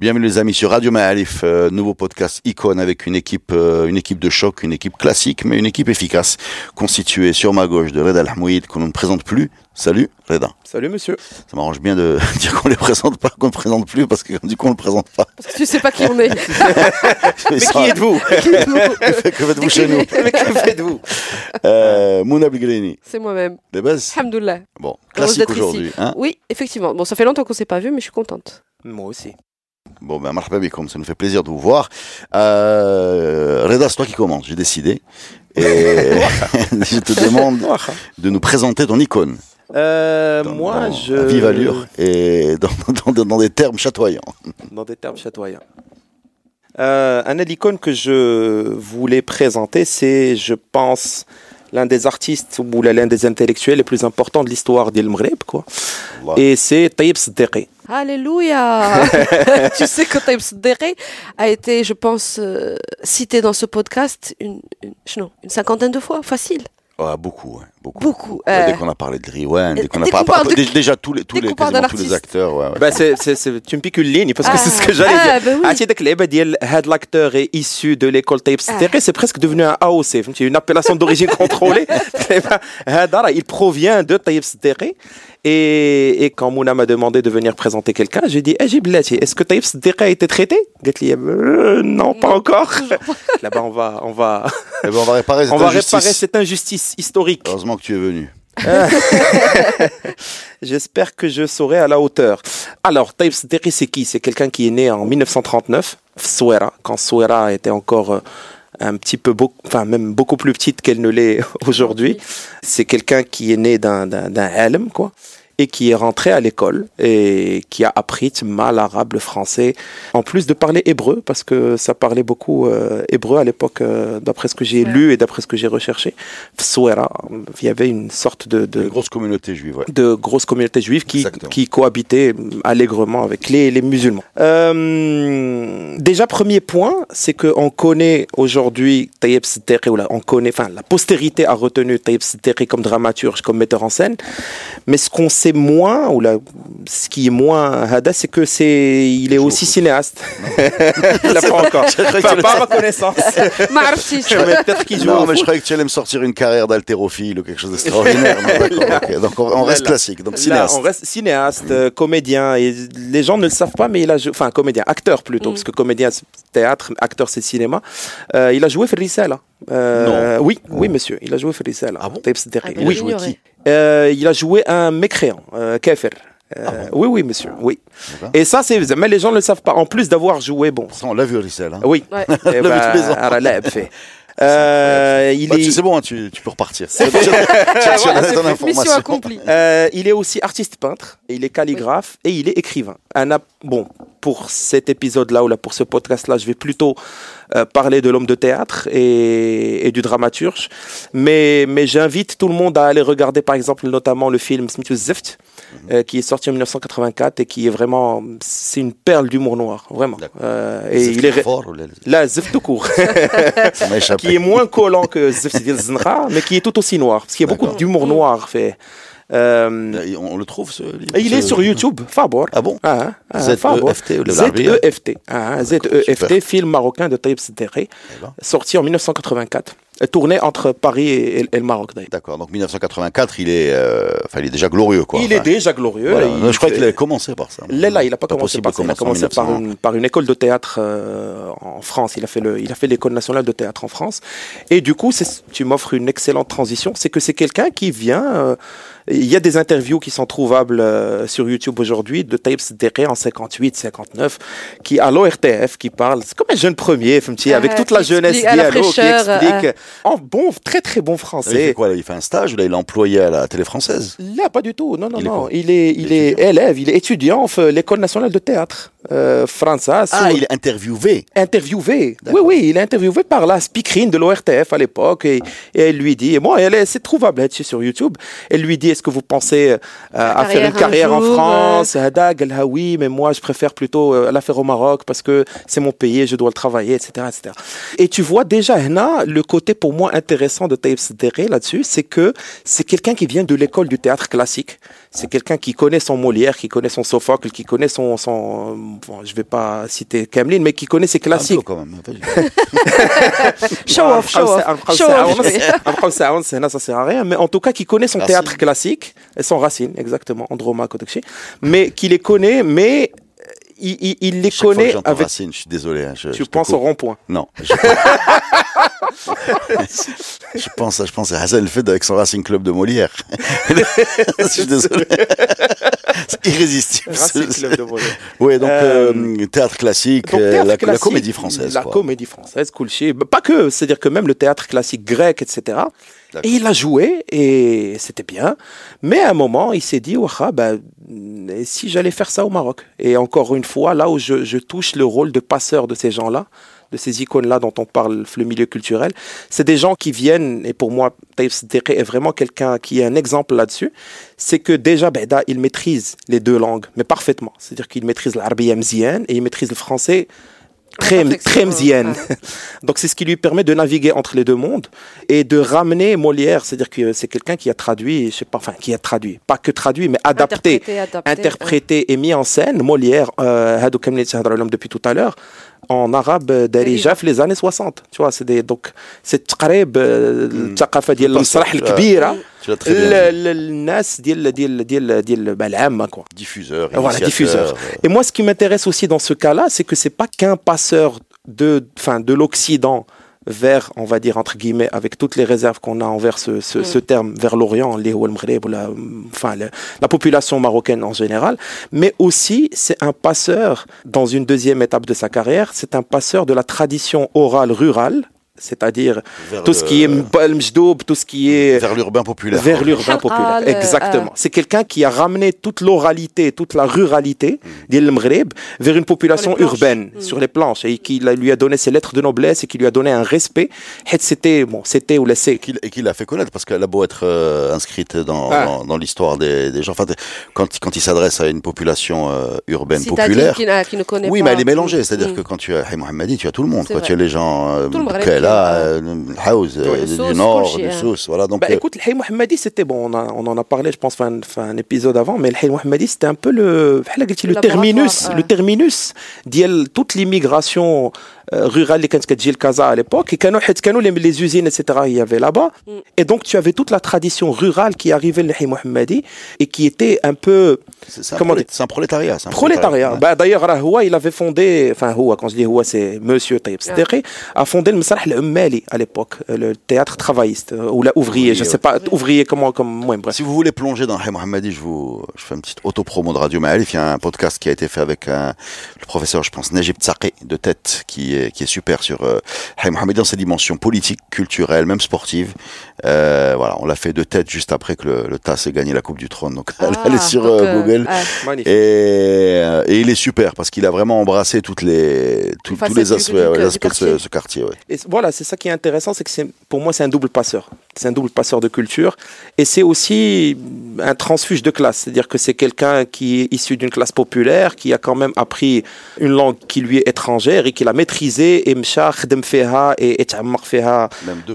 Bienvenue les amis sur Radio Maalif, euh, nouveau podcast icône avec une équipe, euh, une équipe de choc, une équipe classique, mais une équipe efficace, constituée sur ma gauche de Reda Al-Hamouid, qu'on ne présente plus. Salut Reda. Salut monsieur. Ça m'arrange bien de dire qu'on ne les présente pas, qu'on ne présente plus, parce que du coup on ne le présente pas. Parce que tu sais pas qui on est. mais qui êtes-vous Que faites-vous chez nous Mais que faites-vous euh, Mouna Bilgreni. C'est moi-même. Des bases Alhamdoulilah. Bon, classique d'être aujourd'hui. ici. Hein Oui, effectivement. Bon, ça fait longtemps qu'on s'est pas vu, mais je suis contente. Moi aussi. Bon, ben, marhaba bikoum, ça nous fait plaisir de vous voir. Euh, Reda, c'est toi qui commence, j'ai décidé. Et je te demande de nous présenter ton icône. Euh, Dans- moi, dans- je. vive allure et dans des termes chatoyants. Dans des termes chatoyants. Euh, un icône que je voulais présenter, c'est, je pense, l'un des artistes ou l'un des intellectuels les plus importants de l'histoire d'Il Maghreb, quoi. Allah. Et c'est Taïb Siddiqui. Alléluia Tu sais que Taïb Siddiqui a été, je pense, euh, cité dans ce podcast une, une, non, une cinquantaine de fois, facile. Ouais, beaucoup, ouais, Beaucoup. Dès qu'on a parlé de Rewind, dès qu'on a parlé. Par... Déjà, tous les, tous les, tous les acteurs. Bah, tu me piques une ligne parce que c'est ce que j'allais dire. Ah, bah oui. Ah, l'acteur est issu de l'école Tape Citeré, c'est presque devenu un AOC. Une appellation d'origine contrôlée. Eh ben, il provient de Tape Citeré. Et, quand Mouna m'a demandé de venir présenter quelqu'un, j'ai dit eh, est-ce que Taïf Sdeka a été traité? Euh, Non, pas encore. Là-bas, on va, on va, eh ben, on va réparer, cette, injustice. historique que tu es venu. J'espère que je serai à la hauteur. Alors, Taïb Siddiqui, c'est qui? C'est quelqu'un qui est né en 1939, Souera, quand Souera était encore euh, un petit peu, beau- enfin même beaucoup plus petite qu'elle ne l'est aujourd'hui. C'est quelqu'un qui est né d'un halem, quoi, et qui est rentré à l'école et qui a appris mal l'arabe, le français, en plus de parler hébreu, parce que ça parlait beaucoup euh, hébreu à l'époque, euh, d'après ce que j'ai Ouais. lu et d'après ce que j'ai recherché. Souera, il y avait une sorte de, de, Une grosse communauté juive, ouais. de grosses communautés juives qui, Exactement. qui cohabitaient allègrement avec les, les musulmans. Euh, déjà, premier point, c'est qu'on connaît aujourd'hui Taïeb Siddiqui, ou la- on connaît, enfin, la postérité a retenu Taïeb Siddiqui comme dramaturge, comme metteur en scène, mais ce qu'on sait moins, ou là, ce qui est moins Hada, c'est que c'est, il est aussi cinéaste. il l'a pas encore. Enfin, pas à ma je croyais que tu allais me sortir une carrière d'haltérophile ou quelque chose d'extraordinaire. Donc, on, reste classique. Donc, cinéaste. On reste cinéaste, euh, comédien. Et les gens ne le savent pas, mais il a joué, enfin, comédien, acteur plutôt, parce mm. que comédien, c'est théâtre, acteur, c'est cinéma. Euh, il a joué Ferrisella. Euh, oui, oui monsieur, il a joué Ferrisella. Ah bon. Ah, Il a oui, joué qui Euh, il a joué un mécréant, euh, Kefir. Euh, oui, oui, monsieur, oui. Et ça, c'est, mais les gens ne le savent pas. En plus d'avoir joué, bon, Ça, on l'a vu, Rissel. Hein. oui. Ouais. Eh l'a Euh, il Bah, est, c'est bon, hein, tu, tu peux repartir. C'est. Mission information. accomplie. Euh, il est aussi artiste peintre, il est calligraphe et il est écrivain. Un ap- bon, pour cet épisode-là ou là, pour ce podcast-là, je vais plutôt euh, parler de l'homme de théâtre et, et du dramaturge. Mais, mais j'invite tout le monde à aller regarder, par exemple, notamment le film Smith Mhm. Euh, qui est sorti en 1984 et qui est vraiment, c'est une perle d'humour noir, vraiment. Euh, et il est fort, ou là, Zif de court, qui est moins collant que Zif Zinra, mais qui est tout aussi noir, parce qu'il y a beaucoup d'humour noir fait. Euh, on le trouve ce livre Il est sur YouTube, Fabor. Ah bon ah, hein, ah Z-E-F-T, Z-E-F-T. -E film marocain de Taïb Sedere, sorti en 1984. Tourné entre Paris et, et- et le Maroc. D'accord, donc 1984, il est, euh, enfin, il est déjà glorieux, quoi. Il Enfin, est déjà glorieux. voilà. il je crois qu'il avait commencé par ça. Là, là, il n'a pas, Pas commencé par ça. Il a commencé par 1900. une, par une école de théâtre euh, en France. Il a fait le, il a fait l'école nationale de théâtre en France. Et du coup, tu m'offres une excellente transition. C'est que c'est quelqu'un qui vient euh, Il y a des interviews qui sont trouvables euh, sur YouTube aujourd'hui de Taïb Sdekhe en 58, 59, qui à l'ORTF, qui parle, c'est comme un jeune premier, fmti, avec toute la jeunesse dialogue, qui fraîcheur, explique en bon, très très bon Il fait français. quoi Il fait un stage ou là il est employé à la télé française? Là, pas du tout. Non, non, Il est non. Il est, il est est élève, il est étudiant à l'école nationale de théâtre euh, française. Ah, il est interviewé. interviewé. Oui, oui, il est interviewé par la speakerine de l'ORTF à l'époque et, et elle lui dit, et moi, elle est, c'est trouvable là-dessus sur YouTube. Elle lui dit, est-ce que vous pensez euh, à faire une carrière en France Hada, elle dit, ah oui, mais moi, je préfère plutôt euh, la faire au Maroc parce que c'est mon pays, je dois le travailler, etc., etc. Et tu vois déjà, Hna, le côté pour moi intéressant de Taïb Sdere là-dessus, c'est que c'est quelqu'un qui vient de l'école du théâtre classique. C'est quelqu'un qui connaît son Molière, qui connaît son Sophocle, qui connaît son, son bon, je vais pas citer Cameline, mais qui connaît ses Un peu classiques. quand même. Show off, show off. Show off. Après, ça, sert à rien. Mais en tout cas, qui connaît son Racine. théâtre classique, et son racine, exactement, Androma Kodokshi, mais qui les connaît, mais euh, il, il, il les Chaque fois que connaît avec. Racine, je suis désolé. hein, je, Tu je penses au rond-point. Non. Je, je pense, à- je pense à Hassan El Fed avec son Racing Club de Molière. je suis désolé. C'est irrésistible. Racine Club de Molière. Oui, donc Euh, euh, théâtre classique, Donc, euh, théâtre la, comédie française. La quoi. comédie française, cool shit. Pas que, c'est-à-dire que même le théâtre classique grec, etc. Et il a joué et c'était bien. Mais à un moment, il s'est dit, Ouah, et si j'allais faire ça au Maroc? Et encore une fois, là où je, je touche le rôle de passeur de ces gens-là, de ces icônes-là dont on parle, le milieu culturel, c'est des gens qui viennent, et pour moi, Taïf Sdekhe est vraiment quelqu'un qui est un exemple là-dessus, c'est que déjà, Beda, il maîtrise les deux langues, mais parfaitement. C'est-à-dire qu'il maîtrise l'arabe mzienne et il maîtrise le français très. Donc c'est ce qui lui permet de naviguer entre les deux mondes et de ramener Molière, c'est-à-dire que c'est quelqu'un qui a traduit, je sais pas, enfin qui a traduit, pas que traduit, mais adapté, interprété, et mis en scène. Molière, Hadou euh, depuis tout à l'heure, en arabe euh, d'Arijaf les années 60. Tu vois, c'est donc c'est taqrib, euh, hmm. le ديال pense المسرح que- الكبيرة Tu l'as très bien dit. للناس ديال ديال ديال ديال bah, العامة quoi. Diffuseur, Voilà, initiateur, diffuseur. euh, Et moi, ce qui m'intéresse aussi dans ce cas-là, c'est que c'est pas qu'un passeur de, enfin, de l'Occident vers, on va dire entre guillemets, avec toutes les réserves qu'on a envers ce, ce, ce terme, vers l'Orient, les ou al-Maghreb, ou la, enfin, la, la population marocaine en général, mais aussi c'est un passeur dans une deuxième étape de sa carrière, c'est un passeur de la tradition orale rurale, c'est-à-dire tout ce qui est Mjdoub, tout ce qui est vers l'urbain populaire. vers l'urbain populaire. le- Exactement. ah. C'est quelqu'un qui a ramené toute l'oralité, toute la ruralité d'Il Maghreb vers une population urbaine, Mm. sur les planches, et qui la- lui a donné ses lettres de noblesse et qui lui a donné un respect. Et C'était, bon, c'était ou laissé. Et qu'il- et qu'il a fait connaître parce qu'elle a beau être euh, inscrite dans, Ah. dans, dans l'histoire des, gens. Enfin, quand, quand il s'adresse à une population euh, urbaine populaire. qui, n'a- qui ne connaît Oui, mais elle est mélangée. C'est-à-dire Mm. que quand tu as Mohammadi, tu as tout le monde. Quand tu as les gens euh, Tout le voilà, Haouz, euh, euh, du Nord, du Sousse. Voilà, donc, bah, euh, écoute, le Haï Mohammadi, c'était bon, on, en a parlé, je pense, fin, un épisode avant, mais le Haï Mohammadi, c'était un peu le, le, terminus, le terminus de toute l'immigration rurale qui était le à l'époque. Et les usines, etc., il y avait là-bas. Et donc, tu avais toute la tradition rurale qui arrivait le Haï Mohammadi et qui était un peu. C'est un, prolé un, prolétariat. Un prolétariat. Bah, D'ailleurs, il avait fondé, enfin, quand je dis Houa, c'est Monsieur Taïb Sederi, a fondé le Msarh al-Ummali à l'époque, euh, le théâtre travailliste, euh, ou la ouvrier, je Ouvrier, sais pas, ouvrier, comment, comme, ouais, bref. Si vous voulez plonger dans Hay Mohammadi, je vous, je fais une petite auto-promo de Radio Maalif. Il y a un podcast qui a été fait avec un, le professeur, je pense, Najib Tsaqi, de tête, qui est, qui est super sur euh, Mohammadi dans ses dimensions politiques, culturelles, même sportives. Euh, voilà, on l'a fait de tête juste après que le, le TAS ait gagné la Coupe du Trône. Donc, Ah, allez sur donc, euh, euh, Google. ouais. Et, euh, et il est super parce qu'il a vraiment embrassé toutes les, tous- les aspects, du- ouais, du les aspects de ce, ce quartier. Ouais. Et c- c'est ça qui est intéressant, c'est que pour moi, c'est un double passeur c'est un double passeur de culture. Et c'est aussi un transfuge de classe, c'est-à-dire que c'est quelqu'un qui est issu d'une classe populaire, qui a quand même appris une langue qui lui est étrangère et qui l'a maîtrisée, et Mcha, Khdem et etamarfeha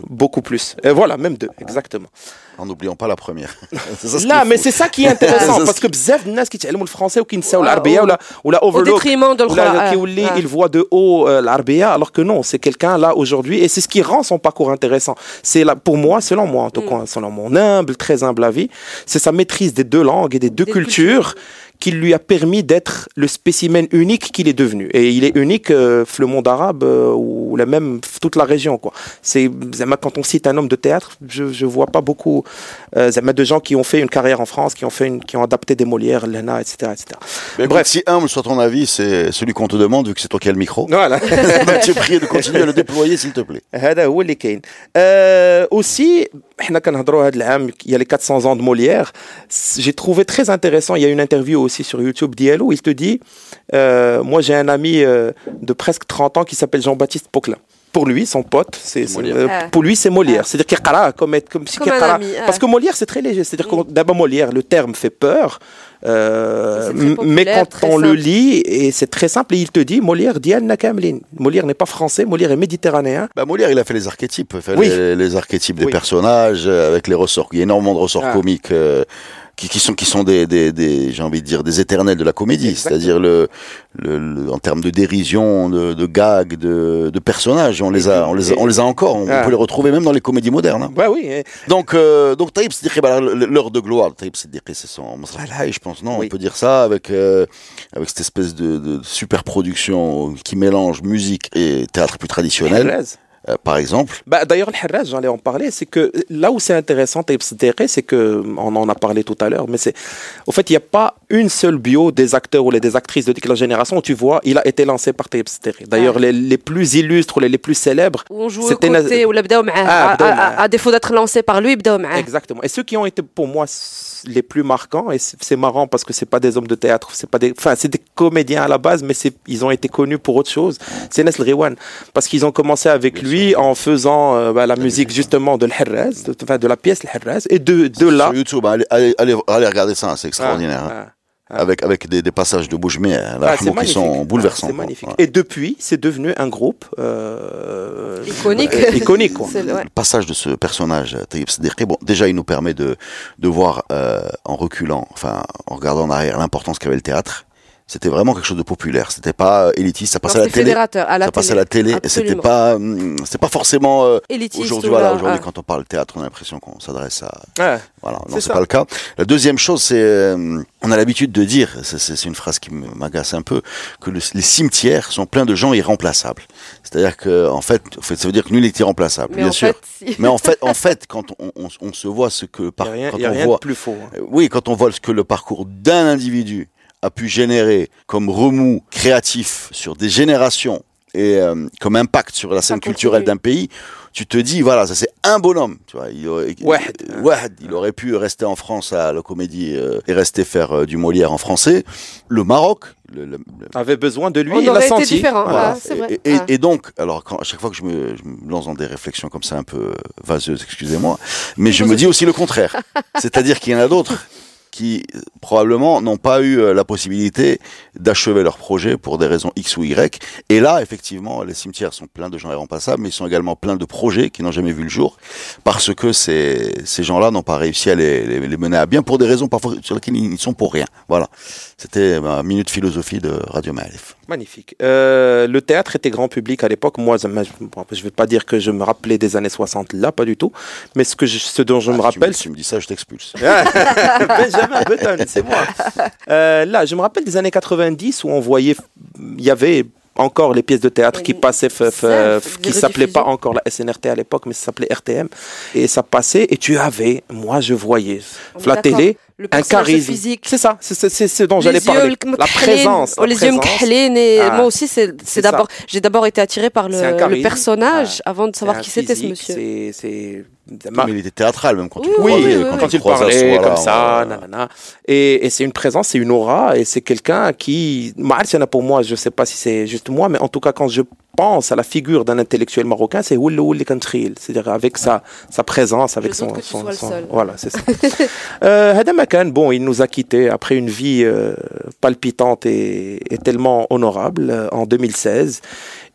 beaucoup plus. Et voilà, même deux, exactement. En n'oubliant pas la première. Là, mais c'est ça qui est intéressant, parce que bzaf de nas qui le français ou qui ne savent l'arabia ou la overlook. Au. Il voit de haut euh, l'arabia, alors que non, c'est quelqu'un là aujourd'hui, et c'est ce qui rend son parcours intéressant. C'est pour moi, ce selon moi, en tout Mm. cas, selon mon humble, très humble avis, c'est sa maîtrise des deux langues et des deux Des cultures qui lui a permis d'être le spécimen unique qu'il est devenu. Et il est unique euh, le monde arabe euh, ou la même toute la région. Quoi. C'est, quand on cite un homme de théâtre, je ne vois pas beaucoup euh, de gens qui ont fait une carrière en France, qui ont, fait une, qui ont adapté des Molières, Lena, etc. etc. Mais bref, si humble soit ton avis, c'est celui qu'on te demande, vu que c'est toi qui as le micro. Voilà. tu es prié de continuer à le déployer, s'il te plaît. Euh, aussi, il y a les 400 ans de Molière. J'ai trouvé très intéressant, il y a une interview aussi sur YouTube d'IL où il te dit, euh, moi j'ai un ami euh, de presque 30 ans qui s'appelle Jean-Baptiste Poquelin pour lui, son pote, c'est euh, ah. pour lui c'est Molière. Ah. C'est-à-dire qu'il comme comme si ah. parce que Molière c'est très léger. C'est-à-dire que d'abord Molière, le terme fait peur, mais quand on le lit et c'est très simple, et il te dit Molière Diane Nakamlin. Molière n'est pas français, Molière est méditerranéen. Bah, Molière il a fait les archétypes, fait les, archétypes des personnages avec les ressorts. Il y a énormément de ressorts comiques. Euh, qui, qui, sont qui sont des, des, des j'ai envie de dire des éternels de la comédie, c'est-à-dire le, le, en termes de dérision, de, de gags, de, de personnages, on les a on les a, on les a encore, on, ah. peut les retrouver même dans les comédies modernes. Hein. Bah oui. Donc euh, donc Taïb Siddiqui, bah, l'heure de gloire, Taïb c'est son je pense non, on peut dire ça avec euh, avec cette espèce de, de super production qui mélange musique et théâtre plus traditionnel. Euh, par exemple. Bah, D'ailleurs, le Harraj, j'allais en parler, c'est que là où c'est intéressant, c'est que, on en a parlé tout à l'heure, mais c'est, au fait, il n'y a pas une seule bio des acteurs ou des actrices de la génération. Où tu vois, il a été lancé par Taïb D'ailleurs, les, les, plus illustres ou les, les plus célèbres. On joue côté, ou ah, à, à, défaut d'être lancé par lui, Exactement. Et ceux qui ont été pour moi les plus marquants, et c'est marrant parce que c'est pas des hommes de théâtre, c'est pas des, enfin, c'est des comédiens à la base, mais ils ont été connus pour autre chose. C'est Nesl Riwan. Parce qu'ils ont commencé avec lui en faisant euh, bah, la musique justement de l'Herrez, de, de la pièce l'Herrez, et de, de là. Sur YouTube, allez, allez, allez, regarder ça, c'est extraordinaire. Ah, hein. ah, ah. Avec, avec des, des, passages de Boujmé là, qui sont bouleversants. c'est magnifique. Et depuis, c'est devenu un groupe euh, iconique. Euh, iconique quoi. Le passage de ce personnage, Taïb bon, déjà, il nous permet de, de voir en reculant, enfin, en regardant en arrière, l'importance qu'avait le théâtre c'était vraiment quelque chose de populaire. C'était pas euh, élitiste. Ça passait à la télé. À la ça passait à la télé. Et c'était pas, hum, c'était pas forcément euh, Aujourd'hui, voilà, aujourd'hui, quand on parle théâtre, on a l'impression qu'on s'adresse à. Voilà, non, c'est pas le cas. La deuxième chose, c'est, euh, on a l'habitude de dire, c'est une phrase qui m'agace un peu, que les cimetières sont pleins de gens irremplaçables. C'est-à-dire que, en fait, en fait, ça veut dire que nul n'est irremplaçable, bien sûr. Mais en fait, en fait, quand on, on, on se voit ce que par, quand on voit, plus faux. Hein. Oui, quand on voit ce que le parcours d'un individu a pu générer comme remous créatif sur des générations et euh, comme impact sur la scène culturelle d'un pays, tu te dis, voilà, ça c'est un bonhomme. Tu vois, il aurait, il aurait pu rester en France à la comédie euh, et rester faire euh, du Molière en français. Le Maroc le, avait besoin de lui, il l'a senti. Différent. Voilà. et, et, et, donc, alors quand, à chaque fois que je me, je me, lance dans des réflexions comme ça un peu vaseuses, excusez-moi, mais je me dis aussi le contraire. C'est-à-dire qu'il y en a d'autres qui probablement n'ont pas eu euh, la possibilité d'achever leur projet pour des raisons X ou Y. Et là, effectivement, les cimetières sont pleins de gens irremplaçables, mais ils sont également pleins de projets qui n'ont jamais vu le jour, parce que ces, ces gens-là n'ont pas réussi à les, les, mener à bien pour des raisons parfois sur lesquelles ils ne sont pour rien. Voilà. C'était ma minute philosophie de Radio Malif. Magnifique. Euh, le théâtre était grand public à l'époque. Moi, je ne vais pas dire que je me rappelais des années 60, là, pas du tout. Mais ce, que ce dont je me ah, rappelle. Tu me, dis ça, je t'expulse. Benjamin Button, c'est moi. Euh, là, je me rappelle des années 90 où on voyait. Il y avait encore les pièces de théâtre qui passaient, qui s'appelait pas encore la SNRT à l'époque, mais ça s'appelait RTM. Et ça passait et tu avais, moi je voyais, la télé, un charisme physique. C'est ça, c'est ce dont j'allais parler. La présence. La les présence. yeux et ah. moi aussi, c'est d'abord, j'ai d'abord été attiré par le, le personnage ah. avant de savoir qui c'était ce monsieur. C'est mais il était théâtral même quand tu oui, le quand, il parlait comme ça, nanana. Et, et c'est une présence, c'est une aura, et c'est quelqu'un qui, a pour moi, je sais pas si c'est juste moi, mais en tout cas quand je pense à la figure d'un intellectuel marocain, c'est Ouli Ouli Kantril, c'est-à-dire avec sa, sa présence, avec son, son, son, voilà, c'est ça. euh, bon, il nous a quittés après une vie euh, palpitante et, et, tellement honorable euh, en 2016.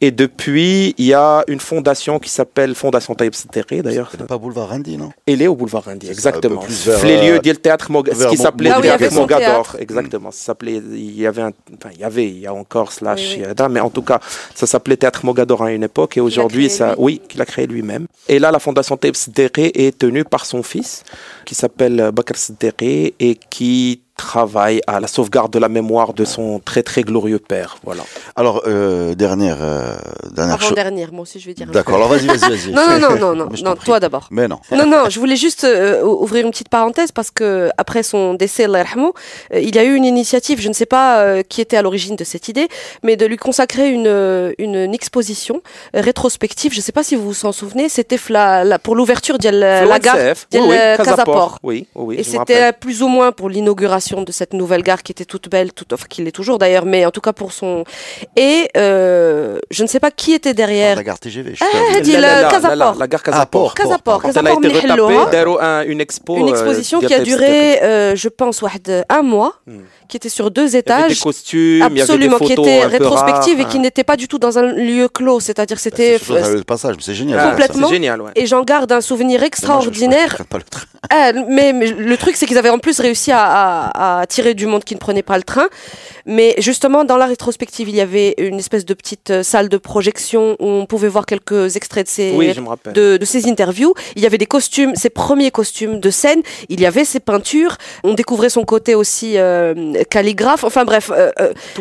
Et depuis, il y a une fondation qui s'appelle Fondation Taïb Sétéré, d'ailleurs. C'est pas Boulevard Randy, non? Elle est au Boulevard Randy, exactement. Les lieux du théâtre ce qui s'appelait le théâtre Mogador, exactement. Ça s'appelait, il y avait, un, enfin, il y avait, il y a encore slash, mais en tout cas, ça s'appelait théâtre Mogador à une époque, et aujourd'hui, ça, oui, qu'il a créé lui-même. Et là, la Fondation Taïb Sétéré est tenue par son fils, qui s'appelle Bakr Sétéré, et qui travaille à la sauvegarde de la mémoire de son très très glorieux père. Voilà. Alors, euh, dernière, euh, dernière Avant chose. dernière, moi aussi je vais dire. D'accord, alors vas-y, vas-y, vas-y. Non, non, non, non, non, toi d'abord. Mais non. Non, non, je voulais juste euh, ouvrir une petite parenthèse parce que après son décès, euh, il y a eu une initiative, je ne sais pas euh, qui était à l'origine de cette idée, mais de lui consacrer une, une, une exposition euh, rétrospective. Je ne sais pas si vous vous en souvenez, c'était pour l'ouverture de la, la gare oui, oui, la Casaport. Oui, oui, Et c'était plus ou moins pour l'inauguration de cette nouvelle gare qui était toute belle, toute, enfin qui l'est toujours d'ailleurs, mais en tout cas pour son. Et euh, je ne sais pas qui était derrière. Ah, la gare TGV, je ah, dit, la, la, La, gare Casaport. Casaport. Quand Casaport, hein. une euh, exposition qui a duré, euh, je pense, un mois. Hmm qui était sur deux Il y avait des étages. costumes, il y avait des Absolument, qui photos était rétrospective et qui n'était pas du tout dans un lieu clos, c'est-à-dire c'était. C'est surtout le passage, mais c'est génial. Ah, complètement. C'est génial, ouais. Et j'en garde un souvenir Mais moi, je- je- extraordinaire. je prends pas le train. Ah, mais, mais le truc, c'est qu'ils avaient en plus réussi à, à, à attirer du monde qui ne prenait pas le train. Mais justement, dans la rétrospective, il y avait une espèce de petite euh, salle de projection où on pouvait voir quelques extraits de ces, Oui, je me rappelle. de, de ces interviews. Il y avait des costumes, ses premiers costumes de scène. Il y avait ses peintures. On découvrait son côté aussi euh, calligraphe, enfin bref, euh,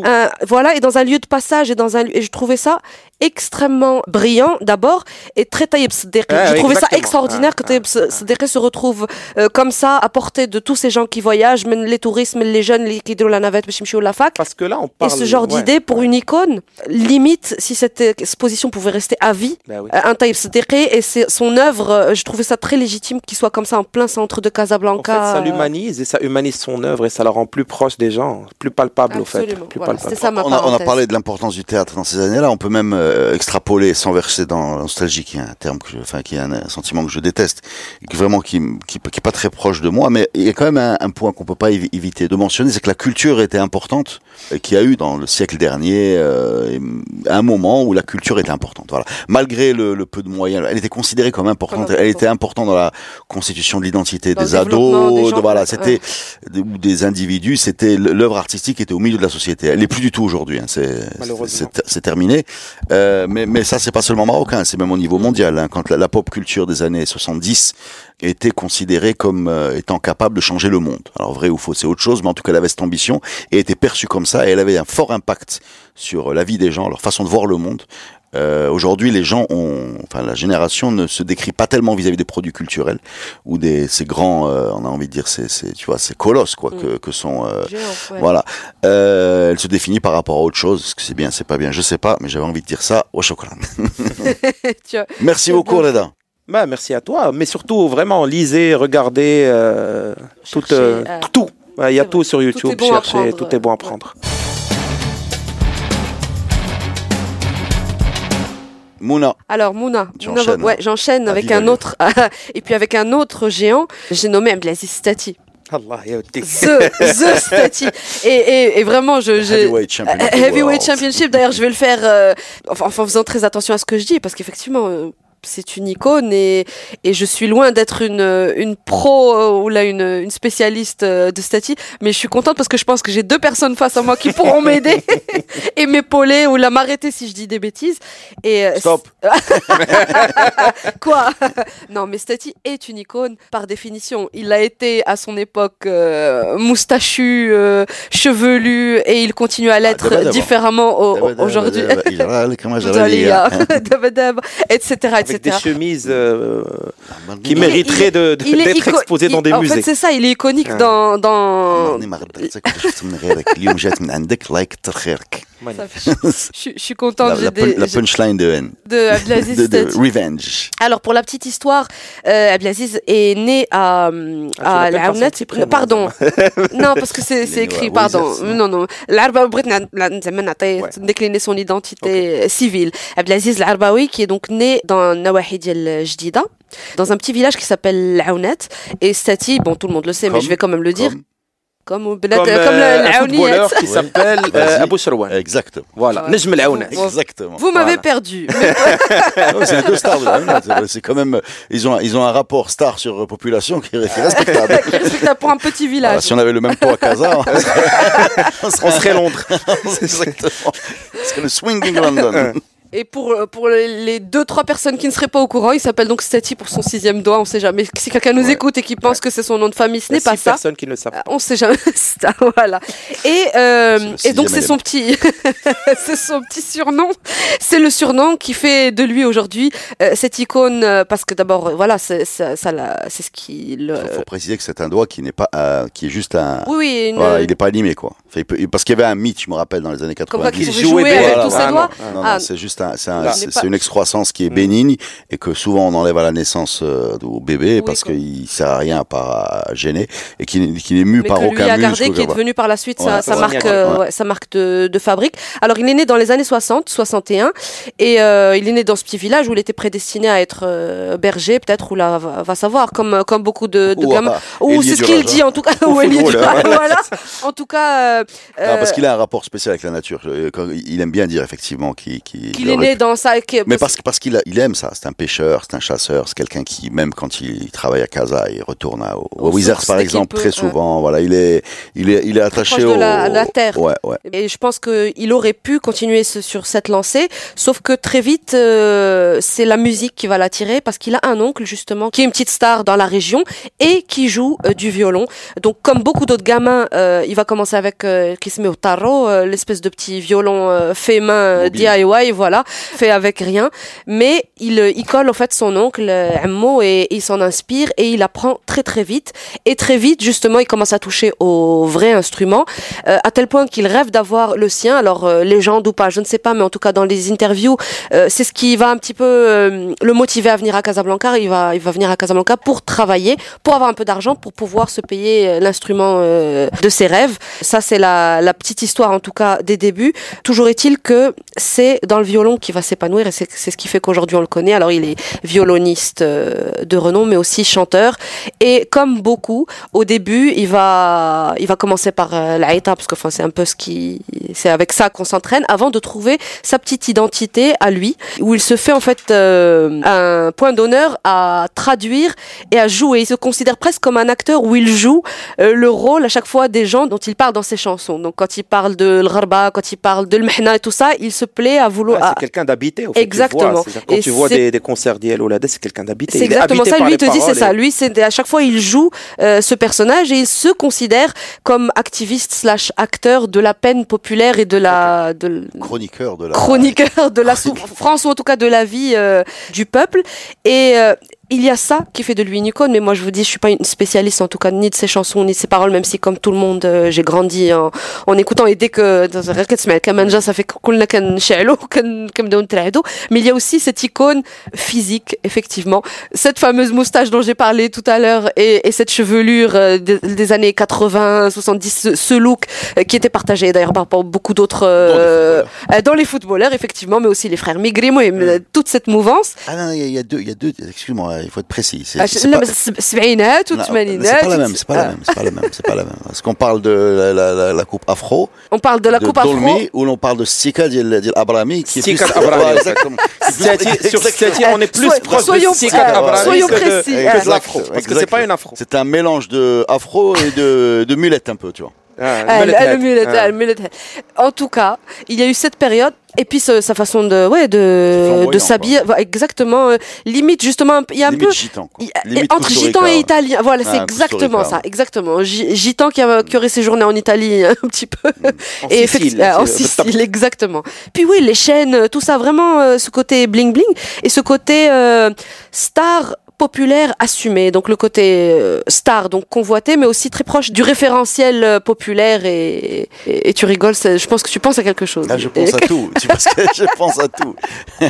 euh, voilà, et dans un lieu de passage, et, dans un, et je trouvais ça extrêmement brillant d'abord, et très Taïb je trouvais ça extraordinaire que Taïb ah, se retrouve euh, comme ça, à portée de tous ces gens qui voyagent, même les touristes, les jeunes, les qui de la navette, ou la fac. Parce que là, on parle... Et ce genre d'idée pour une icône, limite, si cette exposition pouvait rester à vie, ben un Taïb Sederki, et son œuvre, je trouvais ça très légitime qu'il soit comme ça en plein centre de Casablanca. En fait, ça l'humanise, et ça humanise son œuvre, et ça la rend plus proche des gens, plus palpable au fait. Absolument. Plus Voilà, palpable. c'était ça ma On a, on a parenthèse. parlé de l'importance du théâtre dans ces années-là. On peut même euh, extrapoler sans verser dans la nostalgie, qui est un terme que je, enfin, qui est un, un sentiment que je déteste, et qui vraiment qui, qui, qui est pas très proche de moi. Mais il y a quand même un, un point qu'on peut pas évi- éviter de mentionner, c'est que la culture était importante, et qu'il y a eu dans le siècle dernier euh, un moment où la culture était importante. Voilà. Malgré le, le peu de moyens, elle était considérée comme importante. Comme elle était importante dans la constitution de l'identité des ados. des de- voilà, ouais. c'était des- ou des individus. C'était l'œuvre artistique était au milieu de la société. Elle n'est plus du tout aujourd'hui. Hein. C'est Malheureusement. c'est c'est terminé. Euh, mais, mais ça, c'est pas seulement marocain, c'est même au niveau mondial. Hein, quand la, la pop culture des années 70 était considérée comme euh, étant capable de changer le monde. Alors vrai ou faux, c'est autre chose, mais en tout cas, elle avait cette ambition et était perçue comme ça. Et elle avait un fort impact sur la vie des gens, leur façon de voir le monde. Euh, Aujourd'hui, les gens ont, enfin, la génération ne se décrit pas tellement vis-à-vis des produits culturels ou des ces grands, euh, on a envie de dire, ces, ces- tu vois, ces colosses quoi que, que sont euh, Géant, ouais. voilà. Euh, elle se définit par rapport à autre chose. Est-ce que c'est bien, c'est pas bien, je sais pas, mais j'avais envie de dire ça. Au chocolat. Merci beaucoup. Reda. Bah, merci à toi, mais surtout vraiment lisez, regardez euh, tout, euh, euh, tout. Ouais, Il y a tout vrai. sur Tout YouTube, est bon à cherchez, prendre, tout est bon à Ouais. Mouna. Alors Mouna, hein. j'enchaîne avec un autre et puis avec un autre géant, j'ai nommé Abdelaziz Stati. Allah the, the Stati. Et, vraiment, je, heavyweight championship. Heavyweight championship. D'ailleurs, je vais le faire euh, en, faisant très attention à ce que je dis, parce qu'effectivement, euh, c'est une icône et, et je suis loin d'être une, une pro euh, ou là une, une spécialiste euh, de Stati, mais je suis contente parce que je pense que j'ai deux personnes face à moi qui pourront m'aider et m'épauler ou là m'arrêter si je dis des bêtises. Et, euh, Stop. Quoi? Non, mais Stati est une icône par définition. Il a été à son époque euh, moustachu, euh, chevelu, et il continue à l'être d'abord, d'abord. différemment au- aujourd'hui. Etc., Avec des chemises euh, qui Il mériteraient d'être exposées dans des En musées. fait, c'est ça, il est iconique Ah. dans, dans... Ça je, suis contente. La, des, la punchline de haine. De revenge. Alors, pour la petite histoire, euh, Abdelaziz est né à, ah, à la Pardon. non, parce que c'est écrit, pardon. Non, non. L'Arba a décliné son identité civile. Abdelaziz Al-Arbaoui, qui est donc né dans Nawahi Diel Jdida, dans un petit village qui s'appelle Aounet. Et Stati, bon, tout le monde le sait, mais je vais quand même le dire. comme بنات- Comme, comme euh, le- un العاونيات. footballeur qui Ouais. s'appelle euh, Vas-y. Abou Sherwan. exactement Voilà, Ouais. نجم العونة. Bon. exactement Vous m'avez Voilà. perdu. Ouais, c'est deux stars de la haine, c'est- c'est quand même ils ont ils ont un rapport star sur population qui est qui est respectable Qui est respectable pour un petit Voilà, village. si on avait le même poids à Casa, on serait, On serait Londres. Exactement. C'est le swinging London. Et pour, euh, pour les deux, trois personnes qui ne seraient pas au courant, il s'appelle donc Stati pour son sixième doigt. On sait jamais. Si quelqu'un nous Ouais. écoute et qui pense que c'est son nom de famille, ce Il y a n'est pas six ça. personnes qui ne le savent Euh, On sait jamais. ça, voilà. Et, euh, et donc c'est son petit, c'est son petit surnom. C'est le surnom qui fait de lui aujourd'hui euh, cette icône euh, parce que d'abord, voilà, c'est ça, ça l'a- c'est ce qui le. Il faut préciser que c'est un doigt qui n'est pas, euh, qui est juste un. Oui, oui. Une, Voilà, il n'est pas animé quoi. Enfin, il peut- parce qu'il y avait un mythe, je me rappelle, dans les années Comme quoi 90. qu'il Il jouait jouer avec bien, tous voilà. ses Ah, doigts. Non, Ah, non, c'est juste un, c'est un- c'est une excroissance qui est Mm. bénigne et que souvent on enlève à la naissance euh, au bébé Oui, parce qu'il sert à rien à part à gêner et qui, n'est- qui n'est mu mais par que lui aucun a muscle. gardé, qui est devenu par la suite sa, Ouais, sa marque, euh, ouais, sa marque de, de fabrique. Alors il est né dans les années 60, 61, et euh, il est né dans ce petit village où il était prédestiné à être euh, berger, peut-être, ou là, va, va savoir, comme, comme beaucoup de, de Ou gamins. à- Ou c'est ce qu'il dit en tout cas. Ou du voilà. En tout cas, euh, parce euh, qu'il a un rapport spécial avec la nature. Euh, il aime bien dire effectivement qu'il qu'il- qu'il il est né dans ça. Mais parce, parce qu'il a- il aime ça, c'est un pêcheur, c'est un chasseur, c'est quelqu'un qui, même quand il travaille à Casa, il retourne à, au, Wizards par exemple peut, très souvent. Voilà, il est, il est, il est attaché de au, la- la terre. Ouais, ouais. Et je pense qu'il aurait pu continuer ce- sur cette lancée, sauf que très vite, euh, c'est la musique qui va l'attirer parce qu'il a un oncle justement qui est une petite star dans la région et qui joue euh, du violon. Donc comme beaucoup d'autres gamins, euh, il va commencer avec qui se met au tarot, l'espèce de petit violon fait main. DIY, voilà, fait avec rien. Mais il, euh, il colle en fait son oncle euh, Ammo et il s'en inspire et il apprend très très vite. Et très vite justement, il commence à toucher au vrai instrument euh, à tel point qu'il rêve d'avoir le sien. Alors euh, légende ou pas, je ne sais pas, mais en tout cas dans les interviews, c'est ce qui va un petit peu le motiver à venir à Casablanca. Il va, il va venir à Casablanca pour travailler, pour avoir un peu d'argent, pour pouvoir se payer l'instrument de ses rêves. Ça, c'est la petite histoire en tout cas des débuts. Toujours est-il que c'est dans le violon qu'il va s'épanouir et c'est ce qui fait qu'aujourd'hui on le connaît. Alors il est violoniste euh, de renom, mais aussi chanteur. Et comme beaucoup, au début, il va, il va commencer par euh, l'aïta, parce que enfin, c'est un peu ce qui, c'est avec ça qu'on s'entraîne, avant de trouver sa petite identité à lui, où il se fait en fait euh, un point d'honneur à traduire et à jouer. Il se considère presque comme un acteur où il joue euh, le rôle à chaque fois des gens dont il parle dans ses chansons. Donc quand il parle de l'gharba, quand il parle de l'mehna et tout ça, il se plaît à vouloir. C'est quelqu'un d'habité. au fait, tu Exactement. vois. Quand Et tu vois des, des concerts d'Yel Oulada, c'est quelqu'un d'habité. C'est exactement ça. Lui, il te dit, c'est ça. Lui, c'est à chaque fois, il joue euh, ce personnage et il se considère comme activiste slash acteur de la peine populaire et de la de, Chroniqueur de la. chroniqueur de la souffrance ou en tout cas de la vie euh, du peuple. Et euh, il y a ça qui fait de lui une icône, mais moi je vous dis, je suis pas une spécialiste en tout cas ni de ses chansons ni de ses paroles, même si comme tout le monde, euh, j'ai grandi en, en écoutant et dès que ça fait mais il y a aussi cette icône physique, effectivement, cette fameuse moustache dont j'ai parlé tout à l'heure et, et cette chevelure euh, des, années 80, 70, ce, look euh, qui était partagé d'ailleurs par, beaucoup d'autres dans, dans, les footballeurs, effectivement, mais aussi les frères Migrimo et toute cette mouvance. Ah non, il y a deux, il y a deux, excuse-moi il faut être précis. C'est pas la ah. même, c'est pas la même, c'est pas la même, c'est pas la même. Est-ce qu'on parle de la, coupe afro On parle de la coupe afro. ou l'on parle de Sika d'Il Abrami qui est Sur on est plus proche de Sika Abrami que de l'afro. Parce que c'est pas une afro. C'est un mélange de afro et de mulette un peu, tu vois. Ah, Ah, le mullet, Ah. En tout cas, il y a eu cette période. Et puis sa façon de, ouais, de, de s'habiller, exactement, euh, limite justement, il y a un Limite peu, gitan. quoi. il y a- Limite entre gitan et italien. Voilà, c'est Ah, exactement ça, exactement. Gi- Gitan qui, a, qui aurait séjourné en Italie un petit peu. En Et Sicile, euh, en Sicile, exactement. Puis oui, les chaînes, tout ça, vraiment, euh, ce côté bling bling et ce côté euh, star populaire assumé, donc le côté euh, star, donc convoité, mais aussi très proche du référentiel euh, populaire et, et, et tu rigoles, je pense que tu penses à quelque chose. Ah, je pense à tout. Tu penses que je pense à tout.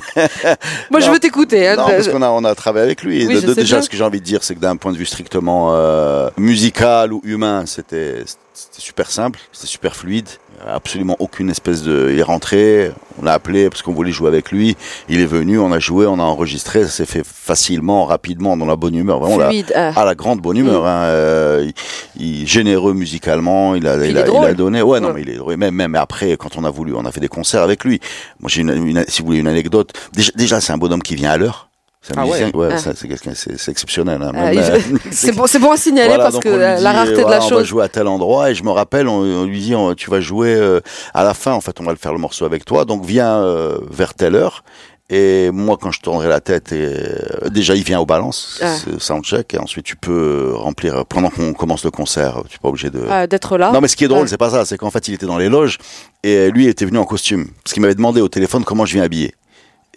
Moi, je veux t'écouter. Hein, Non, parce qu'on a, on a travaillé avec lui. Oui, de- de- déjà, bien. ce que j'ai envie de dire, c'est que d'un point de vue strictement euh, musical ou humain, c'était c'était super simple, c'était super fluide. Absolument aucune espèce de. Il est rentré, on l'a appelé parce qu'on voulait jouer avec lui. Il est venu, on a joué, on a enregistré. Ça s'est fait facilement, rapidement, dans la bonne humeur. Vraiment, la, fluide. ah. à la grande bonne humeur. Hein, euh, il, il- généreux musicalement, il a, il, il a, il donné. Ouais, non, mais il est drôle. Même, même après, quand on a voulu, on a fait des concerts avec lui. Moi, j'ai une, une- si vous voulez une anecdote. Déjà, déjà c'est un bonhomme qui vient à l'heure. C'est un Ah ouais? musicien, ouais, Ah. c'est quelqu'un, c'est c'est exceptionnel. hein. Ah, euh, C'est bon, c'est bon à signaler Voilà, parce que dit, la rareté de la On va chose. jouer à tel endroit et je me rappelle, on, on lui dit, on- tu vas jouer euh, à la fin. En fait, on va le faire le morceau avec toi. Donc viens euh, vers telle heure. Et moi, quand je tournerai la tête, et, euh, déjà il vient au balance, Ah. c'est soundcheck, et ensuite tu peux remplir pendant qu'on commence le concert. Tu n'es pas obligé de. D'être là. Non, mais ce qui est drôle, Ouais. c'est pas ça. C'est qu'en fait, il était dans les loges et lui il était venu en costume. Parce qu'il m'avait demandé au téléphone comment je viens habillé.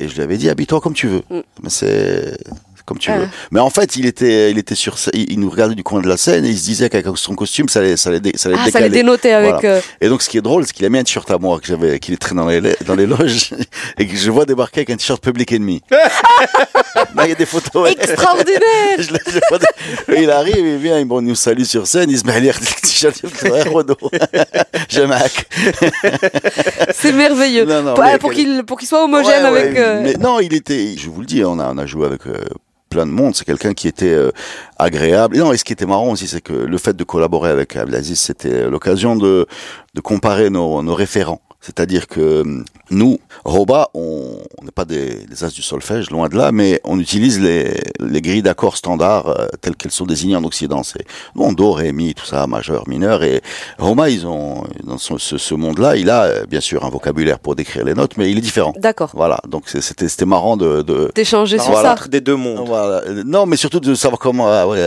Et je lui avais dit, habille-toi comme tu veux. Mm. Mais c'est c'est comme tu Ah. veux. Mais en fait, il était, il était sur, il, il nous regardait du coin de la scène et il se disait qu'avec son costume, ça allait, ça allait, dé- ça allait Ah, ça avec. Voilà. euh, Et donc, ce qui est drôle, c'est qu'il a mis un t-shirt à moi que j'avais, qu'il est traîné dans les, dans les loges et que je vois débarquer avec un t-shirt Public Enemy. Là, il y a des photos. Extraordinaire Je je vois- il arrive, il vient, il bon, il nous salue sur scène, il se met à lire le t-shirt, Renaud, j'aime. C'est merveilleux. Non, non, pour pour qu'il pour qu'il soit homogène Ouais, ouais, avec. euh, mais non, il était, je vous le dis, on a, on a joué avec euh, plein de monde. C'est quelqu'un qui était euh, agréable. Et non, et ce qui était marrant aussi, c'est que le fait de collaborer avec Abdelaziz, c'était l'occasion de, de comparer nos, nos référents. C'est-à-dire que hum, nous, Roba, on on n'est pas des, des as du solfège, loin de là, mais on utilise les, les grilles d'accords standards euh, telles qu'elles sont désignées en Occident. C'est bon, do, ré, mi, tout ça, majeur, mineur. Et Roma, ils ont dans ce, ce monde-là, il a euh, bien sûr un vocabulaire pour décrire les notes, mais il est différent. D'accord. Voilà, donc c'était c'était marrant de, de D'échanger La sur Voilà. ça. des deux mondes. voilà. Non, mais surtout de savoir comment ah ouais,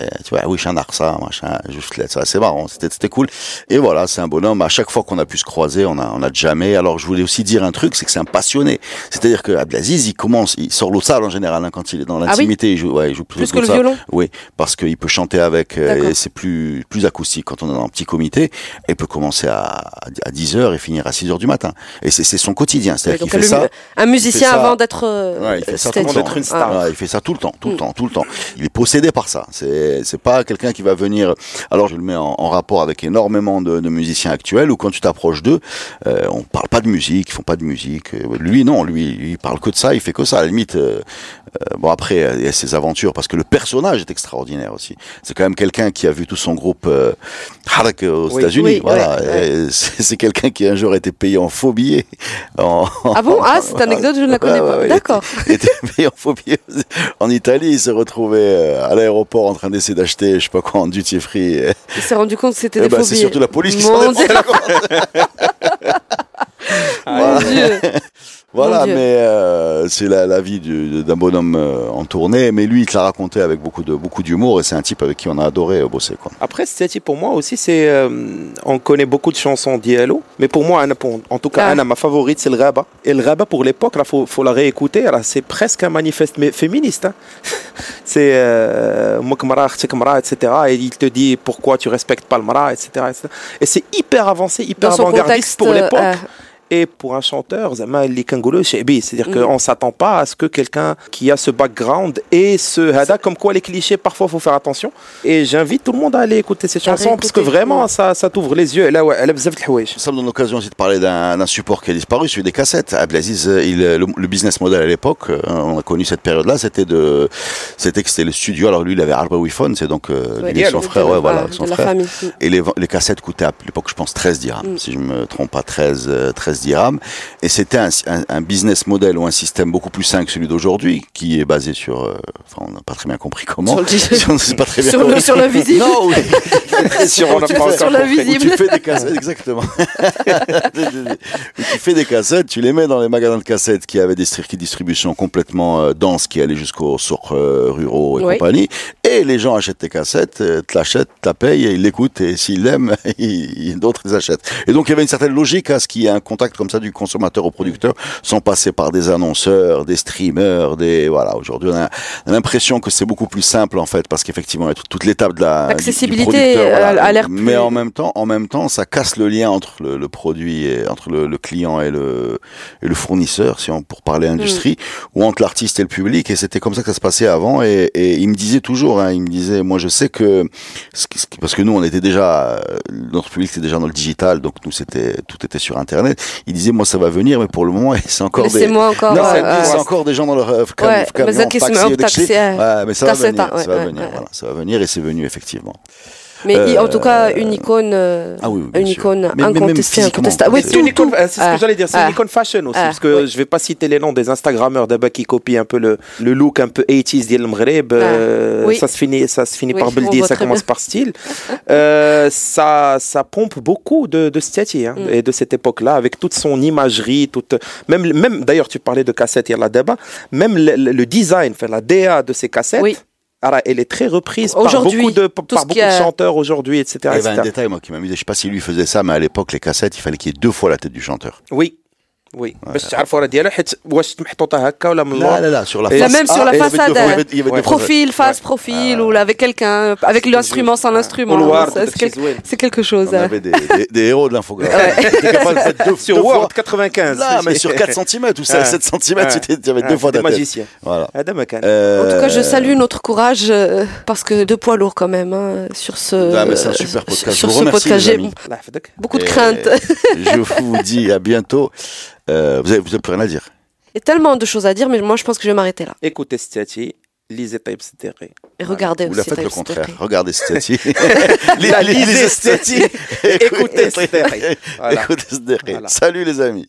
euh, tu vois, oui, je suis un arsa, machin, juste là, ça c'est marrant, c'était c'était cool. Et voilà, c'est un bonhomme. À chaque fois qu'on a pu se croiser, on a on a jamais. Alors je voulais aussi dire un truc, c'est que c'est un passionné. C'est-à-dire que Abdelaziz, il commence, il sort l'eau sale en général hein, quand il est dans Ah oui l'intimité. il joue, ouais, il joue Plus que le violon. oui, parce qu'il peut chanter avec, euh, c'est plus plus acoustique quand on est dans un petit comité. Et il peut commencer à, à 10 heures et finir à 6 heures du matin. Et c'est c'est son quotidien. C'est-à-dire qu'il fait le- ça. un musicien avant d'être euh, Ouais, il fait ça le d'être une star. Ouais, il fait ça tout le temps, tout le Mm. temps, tout le temps. Il est possédé par ça. C'est c'est pas quelqu'un qui va venir. Alors je le mets en, en rapport avec énormément de, de musiciens actuels où quand tu t'approches d'eux, euh, on parle pas de musique, ils font pas de musique. Euh, Lui non, lui, il parle que de ça, il fait que ça. À la limite, euh, euh, bon après euh, il y a ses aventures parce que le personnage est extraordinaire aussi. C'est quand même quelqu'un qui a vu tout son groupe euh, Harak aux Oui. États-Unis. Oui, voilà, ouais, c'est c'est quelqu'un qui un jour a été payé en faux billets. En- Ah bon? Ah, cette anecdote, je ne la connais pas. ouais, D'accord. il était payé en faux billets. En Italie, il s'est retrouvé euh, à l'aéroport en train d'essayer d'acheter, je sais pas quoi, en duty free. Il s'est rendu compte que c'était eh des ben, faux c'est billets. surtout la police qui s'en est Dieu. rendu compte. Mon Dieu. Voilà, mais euh, c'est la, la vie du- d'un bonhomme euh, en tournée. Mais lui, il te l'a raconté avec beaucoup de beaucoup d'humour et c'est un type avec qui on a adoré euh, bosser. Quoi. Après, Stati, pour moi aussi, c'est. euh, on connaît beaucoup de chansons d'Yellow, mais pour moi, Anna, pour- en tout cas, Ah. Anna, ma favorite, c'est le Raba. Et le Raba, pour l'époque, il faut, faut la réécouter. là, C'est presque un manifeste mé- féministe. hein. c'est. euh, etc. Et il te dit pourquoi tu respectes pas le Mara, etc. etc. Et c'est hyper avancé, hyper avant-gardiste pour l'époque. Et pour un chanteur, c'est-à-dire qu'on ne s'attend pas à ce que quelqu'un qui a ce background et ce hada, comme quoi les clichés, parfois il faut faire attention. Et j'invite tout le monde à aller écouter cette chanson parce que vraiment, ça, ça t'ouvre les yeux. Là, ouais, ça me donne l'occasion aussi de parler d'un support qui a disparu, celui des cassettes. Abdelaziz, euh, euh, le, business model à l'époque, euh, on a connu cette période-là, c'était de, c'était que c'était le studio. Alors lui, il avait Arbre Wifon, c'est donc son frère, ouais, voilà, son frère. Et les, cassettes coûtaient à l'époque, je pense, 13 dirhams, si je ne me trompe pas, 13, 13 16. Et c'était un, business model ou un système beaucoup plus sain que celui d'aujourd'hui, qui est basé sur, euh, enfin, on n'a pas très bien compris comment. Sur le, sur, sur, le, visible. Non, oui. sur, on tu, visible. Tu fais des cassettes, exactement. tu fais des cassettes, tu les mets dans les magasins de cassettes qui avaient des circuits de distribution complètement euh, denses, qui allaient jusqu'aux sources euh, ruraux et compagnie. Et les gens achètent tes cassettes, euh, te l'achètent, te la payent, et ils l'écoutent, et s'ils l'aiment, d'autres les achètent. Et donc, il y avait une certaine logique à ce qu'il y ait un contact comme ça du consommateur au producteur sans passer par des annonceurs, des streamers, des voilà. Aujourd'hui on a, a l'impression que c'est beaucoup plus simple en fait parce qu'effectivement il y a toute, l'étape de la producteur, voilà. a- a l'air Mais plus- en même temps, en même temps, ça casse le lien entre le, le produit et entre le, le client et le, et le fournisseur, si on pour parler industrie, ou entre l'artiste et le public. Et c'était comme ça que ça se passait avant. Et, et il me disait toujours, hein, il me disait, moi je sais que parce que nous on était déjà, euh, notre public était déjà dans le digital, donc nous c'était tout était sur Internet. Il disait, moi ça va venir, mais pour le moment c'est encore des encore. non, euh, c'est encore des gens dans leur camion, met taxi, taxi, Ouais, mais ça va venir, ça va venir, voilà, ça va venir et c'est venu effectivement. Mais Euh, en tout cas, une icône, euh, Ah oui, oui, bien une icône Mais- incontestée, incontestable. Oui, c'est- euh, ce Ah, que j'allais dire, c'est ah. une icône fashion aussi, Ah, parce que oui. je vais pas citer les noms des Instagrammeurs d'abord qui copient un peu le, le look un peu 80s d'El Mghreb, euh, Ah, oui. ça se finit, ça se finit Oui, par Beldi, ça commence par style. Euh, ça, ça pompe beaucoup de, de Stiati, hein, Mm. et de cette époque-là, avec toute son imagerie, toute, même, même d'ailleurs, tu parlais de cassettes, il y a la débat, même le, le- le design, enfin, la DA de ces cassettes, Oui. Alors, elle est très reprise par Aujourd'hui, beaucoup de, par beaucoup de chanteurs aujourd'hui, etc. Il y avait un détail, moi, qui m'amusait. Je sais pas si lui faisait ça, mais à l'époque, les cassettes, il fallait qu'il y ait deux fois la tête du chanteur. Oui. Oui. باش تعرفوا راه ديالها حيت واش محطوطه هكا ولا من Là, اللور là, là, sur la Et face. La même sur la il y avait façade, deux fois- il y euh, avait- il y avait deux ouais. fois- Profil, face, profil, ou là, avec quelqu'un, avec l'instrument, sans l'instrument. Couloir, Ça, peut-être C'est quel- chez Zouel. c'est quelque chose. On hein. avait des, des- des héros de l'infographie. T'étais capable de faire deux, Sur deux Word fois. 95 Là, mais sur 4 cm ou Ah. 7 cm, Ah. tu tu avais Ah, deux fois des ta tête. magiciens. Voilà. هذا ما كان Euh, En tout cas, je salue notre courage euh, parce que deux poids lourds quand même hein, sur ce. Ah, mais c'est un super podcast. Sur Je vous ce remercie, podcast, les j'ai amis. الله يحفظك beaucoup de Et craintes Je vous dis à bientôt. Euh, vous avez, vous avez plus rien à dire. et tellement de choses à dire, mais moi je pense que je vais m'arrêter là écoutez Stiati lisez Taïb Siddiqui et regardez Vous la aussi. faites le contraire. Regardez Stati. La lisez Stati. Écoutez. Écoutez. Salut les amis.